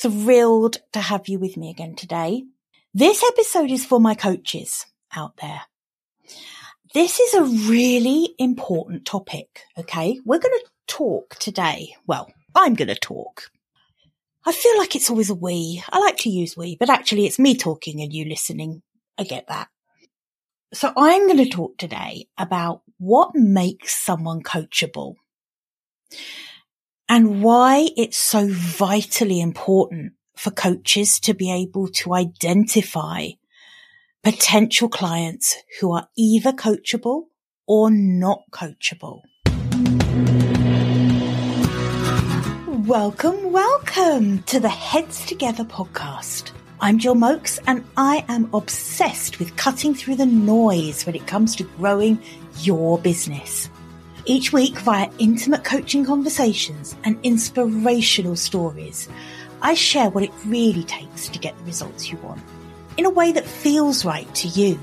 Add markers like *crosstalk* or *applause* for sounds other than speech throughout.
thrilled to have you with me again today. This episode is for my coaches out there. This is a really important topic. Okay. We're going to talk today. Well, I'm going to talk. I feel like it's always a we. I like to use we, but actually it's me talking and you listening. I get that. So I'm going to talk today about what makes someone coachable and why it's so vitally important for coaches to be able to identify potential clients who are either coachable or not coachable. Welcome, welcome to the Heads Together podcast. I'm Gill Moakes and I am obsessed with cutting through the noise when it comes to growing your business. Each week via intimate coaching conversations and inspirational stories, I share what it really takes to get the results you want in a way that feels right to you.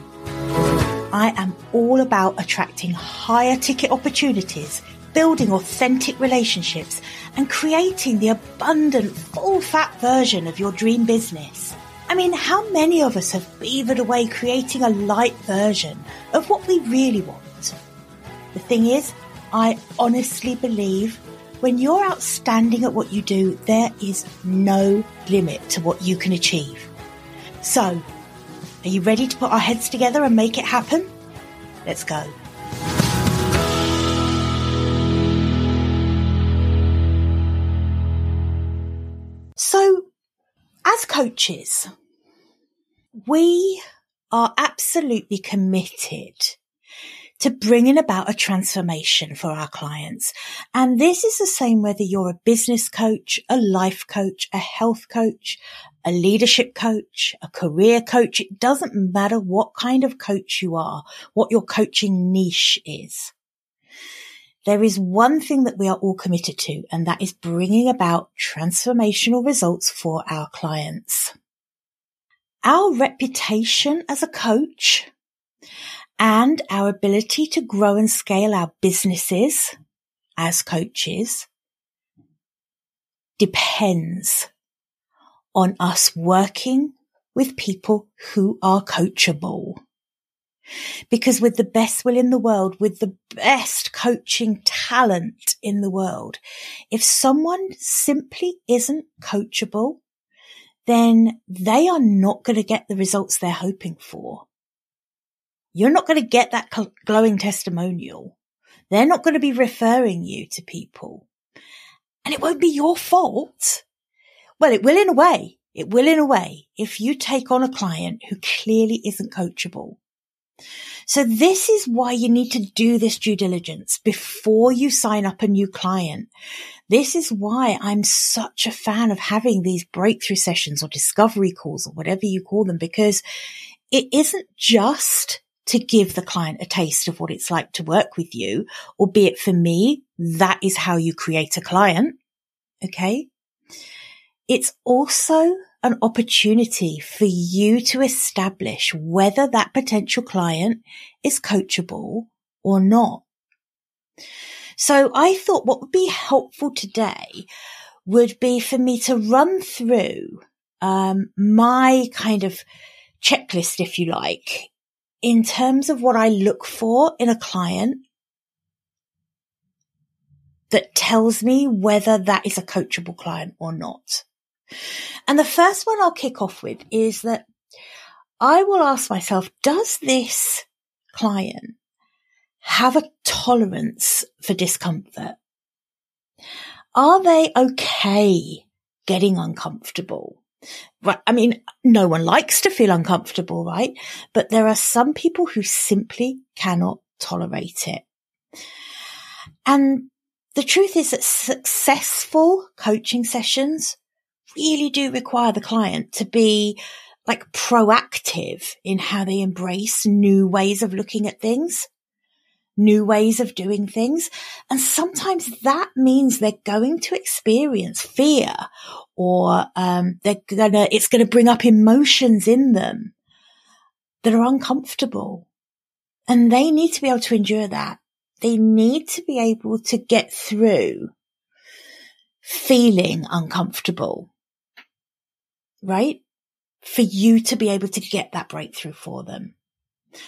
I am all about attracting higher ticket opportunities, building authentic relationships, and creating the abundant, full fat version of your dream business. I mean, how many of us have beavered away creating a light version of what we really want? The thing is, I honestly believe when you're outstanding at what you do, there is no limit to what you can achieve. So, are you ready to put our heads together and make it happen? Let's go. So, as coaches, we are absolutely committed to bringing about a transformation for our clients. And this is the same whether you're a business coach, a life coach, a health coach, a leadership coach, a career coach. It doesn't matter what kind of coach you are, what your coaching niche is. There is one thing that we are all committed to, and that is bringing about transformational results for our clients. Our reputation as a coach and our ability to grow and scale our businesses as coaches depends on us working with people who are coachable. Because with the best will in the world, with the best coaching talent in the world, if someone simply isn't coachable, then they are not going to get the results they're hoping for. You're not going to get that glowing testimonial. They're not going to be referring you to people. And it won't be your fault. Well, it will in a way. It will in a way if you take on a client who clearly isn't coachable. So this is why you need to do this due diligence before you sign up a new client. This is why I'm such a fan of having these breakthrough sessions or discovery calls or whatever you call them, because it isn't just to give the client a taste of what it's like to work with you, albeit for me, that is how you create a client. Okay. It's also an opportunity for you to establish whether that potential client is coachable or not. So I thought what would be helpful today would be for me to run through um, my kind of checklist, if you like, in terms of what I look for in a client that tells me whether that is a coachable client or not. And the first one I'll kick off with is that I will ask myself, does this client have a tolerance for discomfort? Are they okay getting uncomfortable? Right. I mean, no one likes to feel uncomfortable, right? But there are some people who simply cannot tolerate it. And the truth is that successful coaching sessions really do require the client to be like proactive in how they embrace new ways of looking at things new ways of doing things. And sometimes that means they're going to experience fear or, um, they're gonna, it's gonna bring up emotions in them that are uncomfortable. And they need to be able to endure that. They need to be able to get through feeling uncomfortable. right? For you to be able to get that breakthrough for them,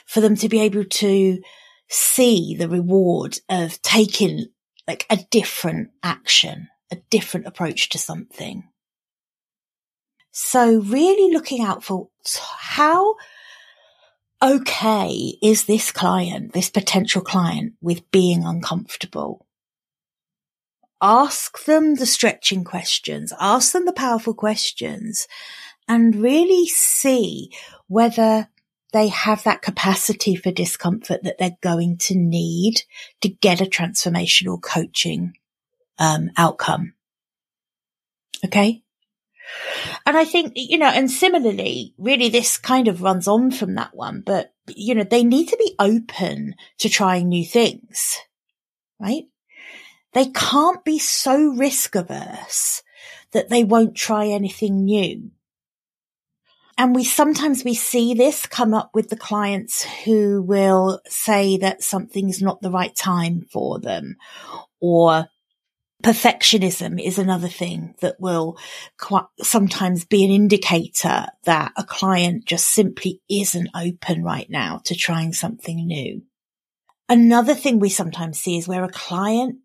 for them to be able to see the reward of taking like a different action, a different approach to something. So really looking out for how okay is this client, this potential client with being uncomfortable? Ask them the stretching questions, ask them the powerful questions and really see whether they have that capacity for discomfort that they're going to need to get a transformational coaching um, outcome. Okay. And I think, you know, and similarly, really this kind of runs on from that one, but, you know, they need to be open to trying new things, right? They can't be so risk averse that they won't try anything new. And we sometimes we see this come up with the clients who will say that something's not the right time for them or perfectionism is another thing that will quite sometimes be an indicator that a client just simply isn't open right now to trying something new. Another thing we sometimes see is where a client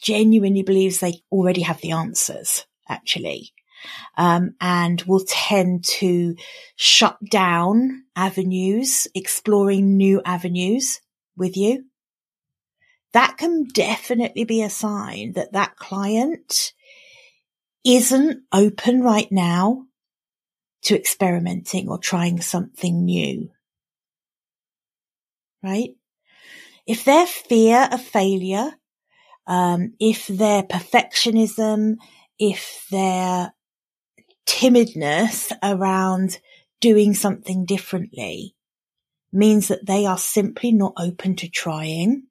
genuinely believes they already have the answers, actually um, and will tend to shut down avenues, exploring new avenues with you. That can definitely be a sign that that client isn't open right now to experimenting or trying something new. Right? If their fear of failure, um, if their perfectionism, if their timidness around doing something differently means that they are simply not open to trying.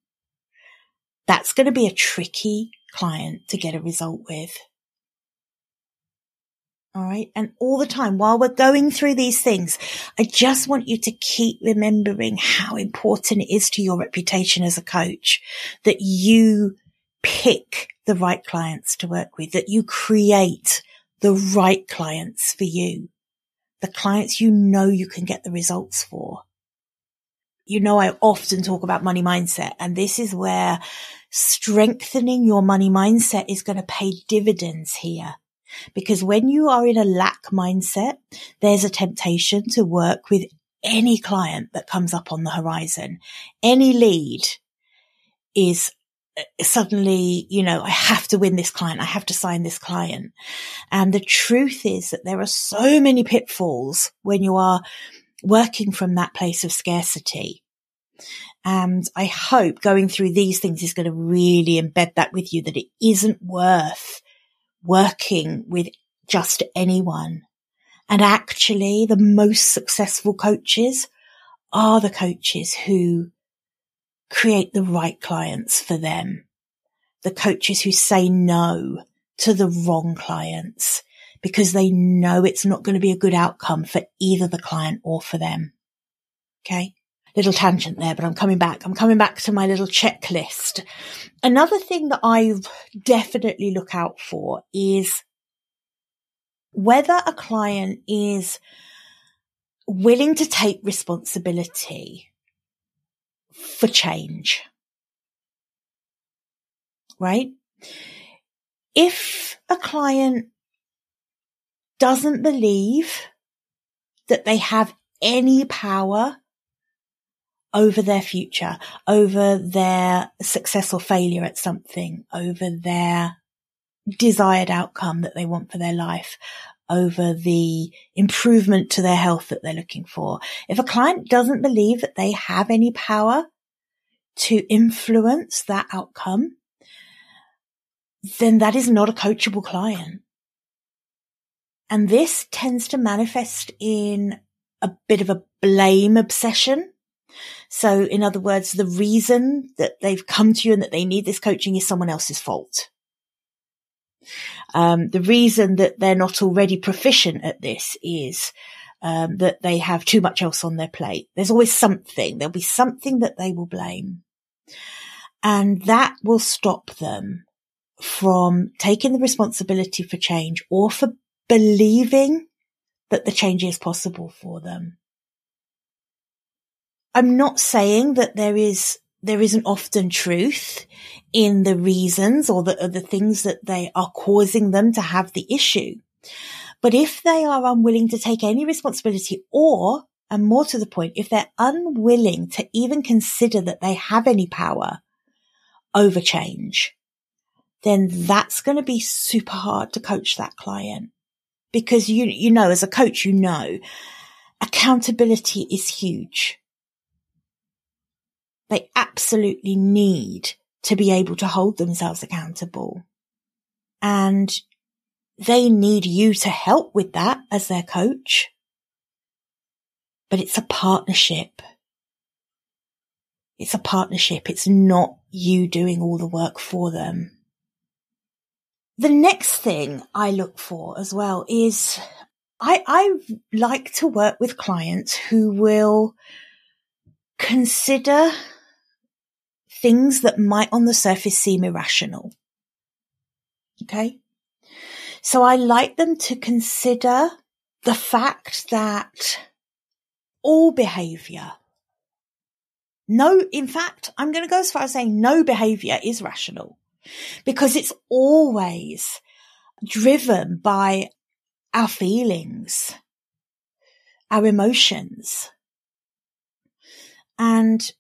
That's going to be a tricky client to get a result with. All right. And all the time while we're going through these things, I just want you to keep remembering how important it is to your reputation as a coach that you pick the right clients to work with, that you create the right clients for you, the clients you know you can get the results for. You know, I often talk about money mindset and this is where strengthening your money mindset is going to pay dividends here. Because when you are in a lack mindset, there's a temptation to work with any client that comes up on the horizon. Any lead is Uh, suddenly, you know, I have to win this client. I have to sign this client. And the truth is that there are so many pitfalls when you are working from that place of scarcity. And I hope going through these things is going to really embed that with you that it isn't worth working with just anyone. And actually the most successful coaches are the coaches who create the right clients for them. The coaches who say no to the wrong clients because they know it's not going to be a good outcome for either the client or for them. Okay. Little tangent there, but I'm coming back. I'm coming back to my little checklist. Another thing that I definitely look out for is whether a client is willing to take responsibility for change. Right? If a client doesn't believe that they have any power over their future, over their success or failure at something, over their desired outcome that they want for their life, over the improvement to their health that they're looking for. If a client doesn't believe that they have any power to influence that outcome, then that is not a coachable client. And this tends to manifest in a bit of a blame obsession. So in other words, the reason that they've come to you and that they need this coaching is someone else's fault. Um, the reason that they're not already proficient at this is um, that they have too much else on their plate. There's always something. There'll be something that they will blame. And that will stop them from taking the responsibility for change or for believing that the change is possible for them. I'm not saying that there is there isn't often truth in the reasons or the, or the things that they are causing them to have the issue. But if they are unwilling to take any responsibility or, and more to the point, if they're unwilling to even consider that they have any power over change, then that's going to be super hard to coach that client because you, you know, as a coach, you know, accountability is huge. They absolutely need to be able to hold themselves accountable. And they need you to help with that as their coach. But it's a partnership. It's a partnership. It's not you doing all the work for them. The next thing I look for as well is I, I like to work with clients who will consider things that might on the surface seem irrational. Okay. So I like them to consider the fact that all behavior, no, in fact, I'm going to go as far as saying no behavior is rational because it's always driven by our feelings, our emotions. And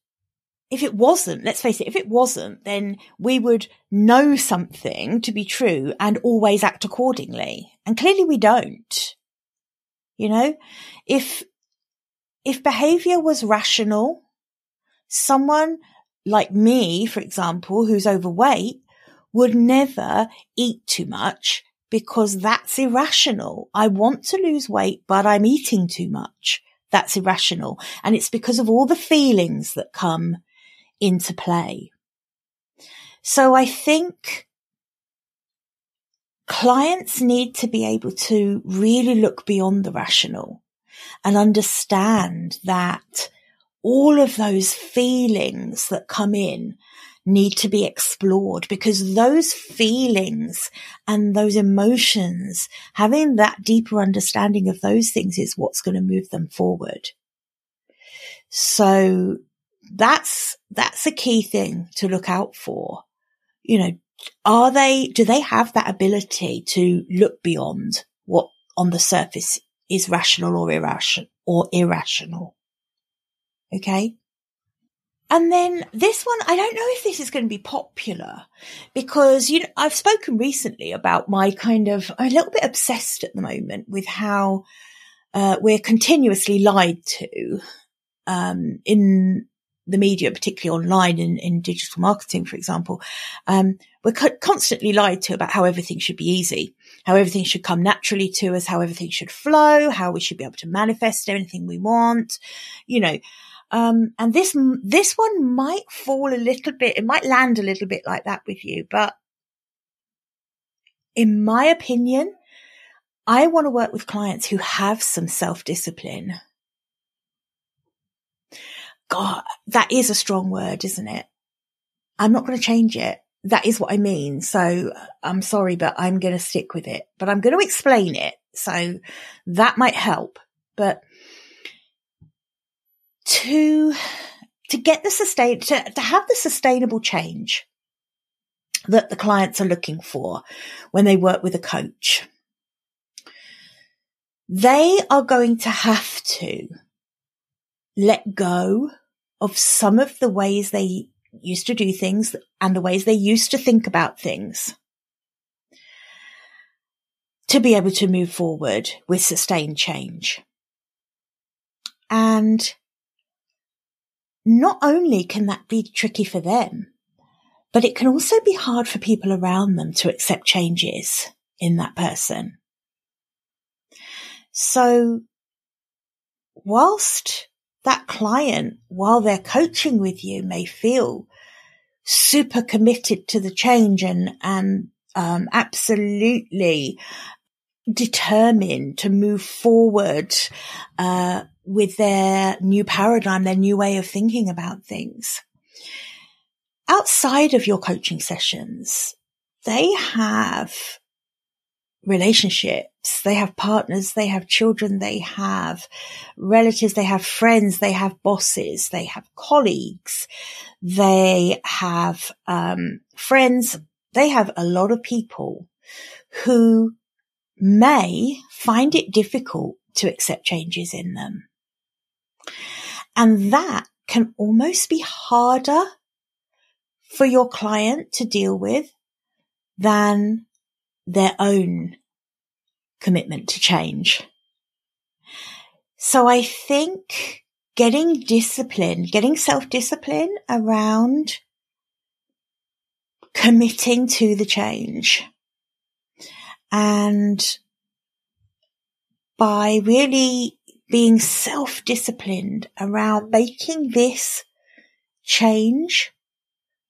if it wasn't, let's face it, if it wasn't, then we would know something to be true and always act accordingly. And clearly we don't. You know, if, if behavior was rational, someone like me, for example, who's overweight would never eat too much because that's irrational. I want to lose weight, but I'm eating too much. That's irrational. And it's because of all the feelings that come into play. So I think clients need to be able to really look beyond the rational and understand that all of those feelings that come in need to be explored because those feelings and those emotions, having that deeper understanding of those things is what's going to move them forward. So that's, that's a key thing to look out for. You know, are they, do they have that ability to look beyond what on the surface is rational or irrational or irrational? Okay. And then this one, I don't know if this is going to be popular because, you know, I've spoken recently about my kind of, I'm a little bit obsessed at the moment with how, uh, we're continuously lied to, um, in the media, particularly online in, in digital marketing, for example, um, we're co- constantly lied to about how everything should be easy, how everything should come naturally to us, how everything should flow, how we should be able to manifest anything we want, you know. Um, and this, this one might fall a little bit, it might land a little bit like that with you, but in my opinion, I want to work with clients who have some self discipline God, that is a strong word, isn't it? I'm not going to change it. That is what I mean. So I'm sorry, but I'm going to stick with it, but I'm going to explain it. So that might help, but to, to get the sustain, to, to have the sustainable change that the clients are looking for when they work with a coach, they are going to have to let go of some of the ways they used to do things and the ways they used to think about things to be able to move forward with sustained change. And not only can that be tricky for them, but it can also be hard for people around them to accept changes in that person. So whilst that client, while they're coaching with you, may feel super committed to the change and, and, um, absolutely determined to move forward, uh, with their new paradigm, their new way of thinking about things. Outside of your coaching sessions, they have relationships. They have partners, they have children, they have relatives, they have friends, they have bosses, they have colleagues, they have um, friends. They have a lot of people who may find it difficult to accept changes in them. And that can almost be harder for your client to deal with than their own commitment to change. So I think getting discipline, getting self discipline around committing to the change and by really being self disciplined around making this change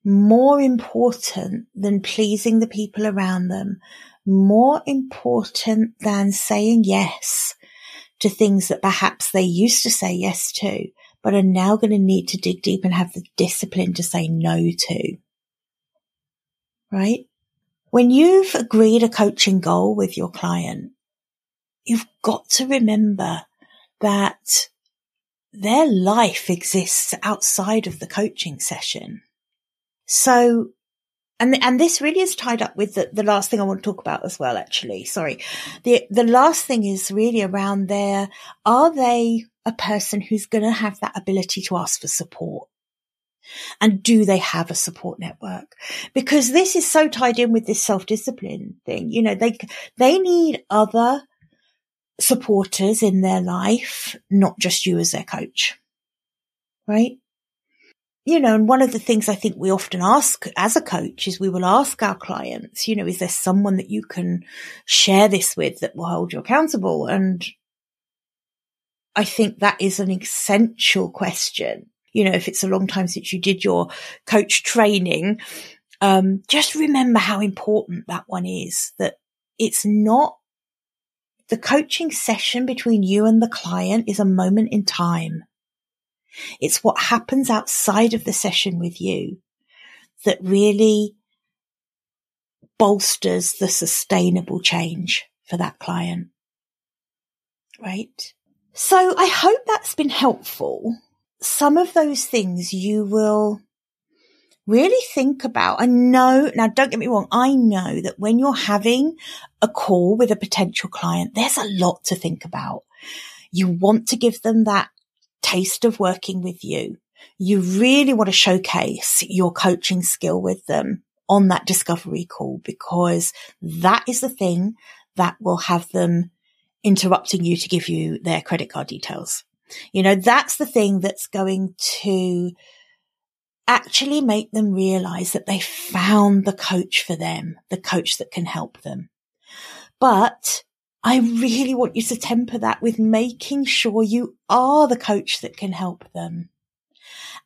more important than pleasing the people around them, more important than saying yes to things that perhaps they used to say yes to, but are now going to need to dig deep and have the discipline to say no to. Right? When you've agreed a coaching goal with your client, you've got to remember that their life exists outside of the coaching session. So, and, and this really is tied up with the, the last thing I want to talk about as well, actually. Sorry. The, the last thing is really around there. are they a person who's going to have that ability to ask for support? And do they have a support network? Because this is so tied in with this self-discipline thing. You know, they, they need other supporters in their life, not just you as their coach. Right? You know, and one of the things I think we often ask as a coach is we will ask our clients, you know, is there someone that you can share this with that will hold you accountable? And I think that is an essential question. You know, if it's a long time since you did your coach training, um, just remember how important that one is, that it's not the coaching session between you and the client is a moment in time. It's what happens outside of the session with you that really bolsters the sustainable change for that client. Right. So I hope that's been helpful. Some of those things you will really think about. I know, now don't get me wrong. I know that when you're having a call with a potential client, there's a lot to think about. You want to give them that taste of working with you. You really want to showcase your coaching skill with them on that discovery call because that is the thing that will have them interrupting you to give you their credit card details. You know, that's the thing that's going to actually make them realize that they found the coach for them, the coach that can help them. But I really want you to temper that with making sure you are the coach that can help them.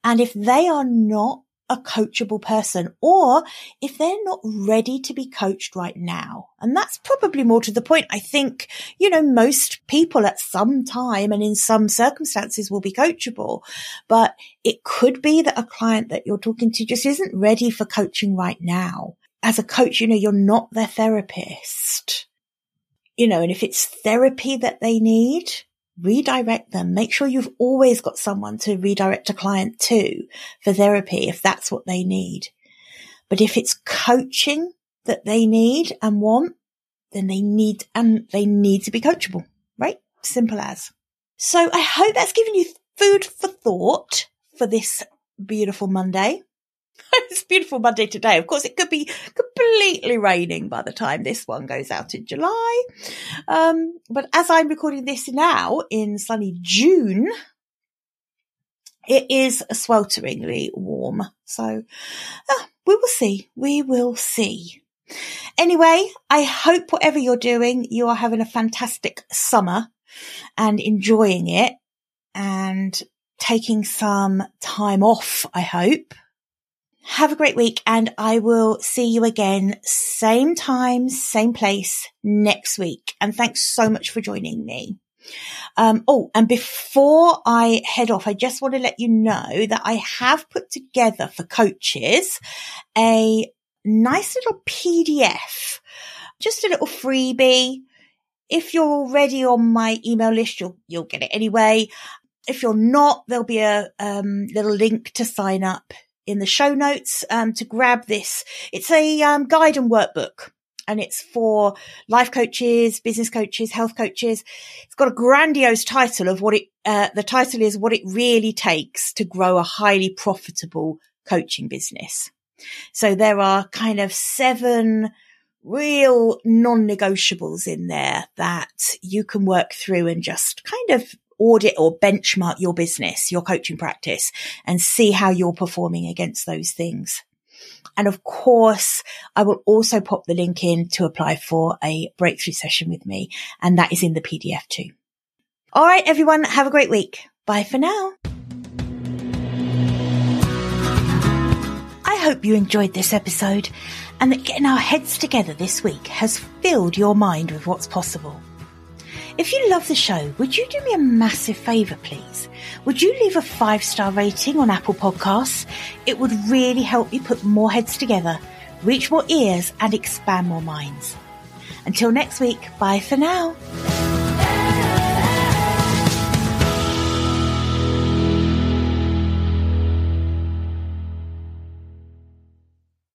And if they are not a coachable person or if they're not ready to be coached right now. And that's probably more to the point. I think, you know, most people at some time and in some circumstances will be coachable, but it could be that a client that you're talking to just isn't ready for coaching right now. As a coach, you know, you're not their therapist. You know, and if it's therapy that they need, redirect them. Make sure you've always got someone to redirect a client to for therapy if that's what they need. But if it's coaching that they need and want, then they need, and they need to be coachable, right? Simple as. So I hope that's given you food for thought for this beautiful Monday. *laughs* it's beautiful Monday today. Of course, it could be completely raining by the time this one goes out in July. Um, but as I'm recording this now in sunny June, it is swelteringly warm. So uh, we will see. We will see. Anyway, I hope whatever you're doing, you are having a fantastic summer and enjoying it and taking some time off, I hope have a great week and I will see you again same time, same place next week. And thanks so much for joining me. Um, oh, and before I head off, I just want to let you know that I have put together for coaches a nice little PDF just a little freebie. If you're already on my email list, you'll, you'll get it anyway. If you're not, there'll be a um, little link to sign up in the show notes um, to grab this. It's a um, guide and workbook and it's for life coaches, business coaches, health coaches. It's got a grandiose title of what it, uh, the title is what it really takes to grow a highly profitable coaching business. So there are kind of seven real non-negotiables in there that you can work through and just kind of audit or benchmark your business, your coaching practice and see how you're performing against those things. And of course, I will also pop the link in to apply for a breakthrough session with me. And that is in the PDF too. All right, everyone, have a great week. Bye for now. I hope you enjoyed this episode and that getting our heads together this week has filled your mind with what's possible. If you love the show, would you do me a massive favour, please? Would you leave a five star rating on Apple Podcasts? It would really help me put more heads together, reach more ears, and expand more minds. Until next week, bye for now.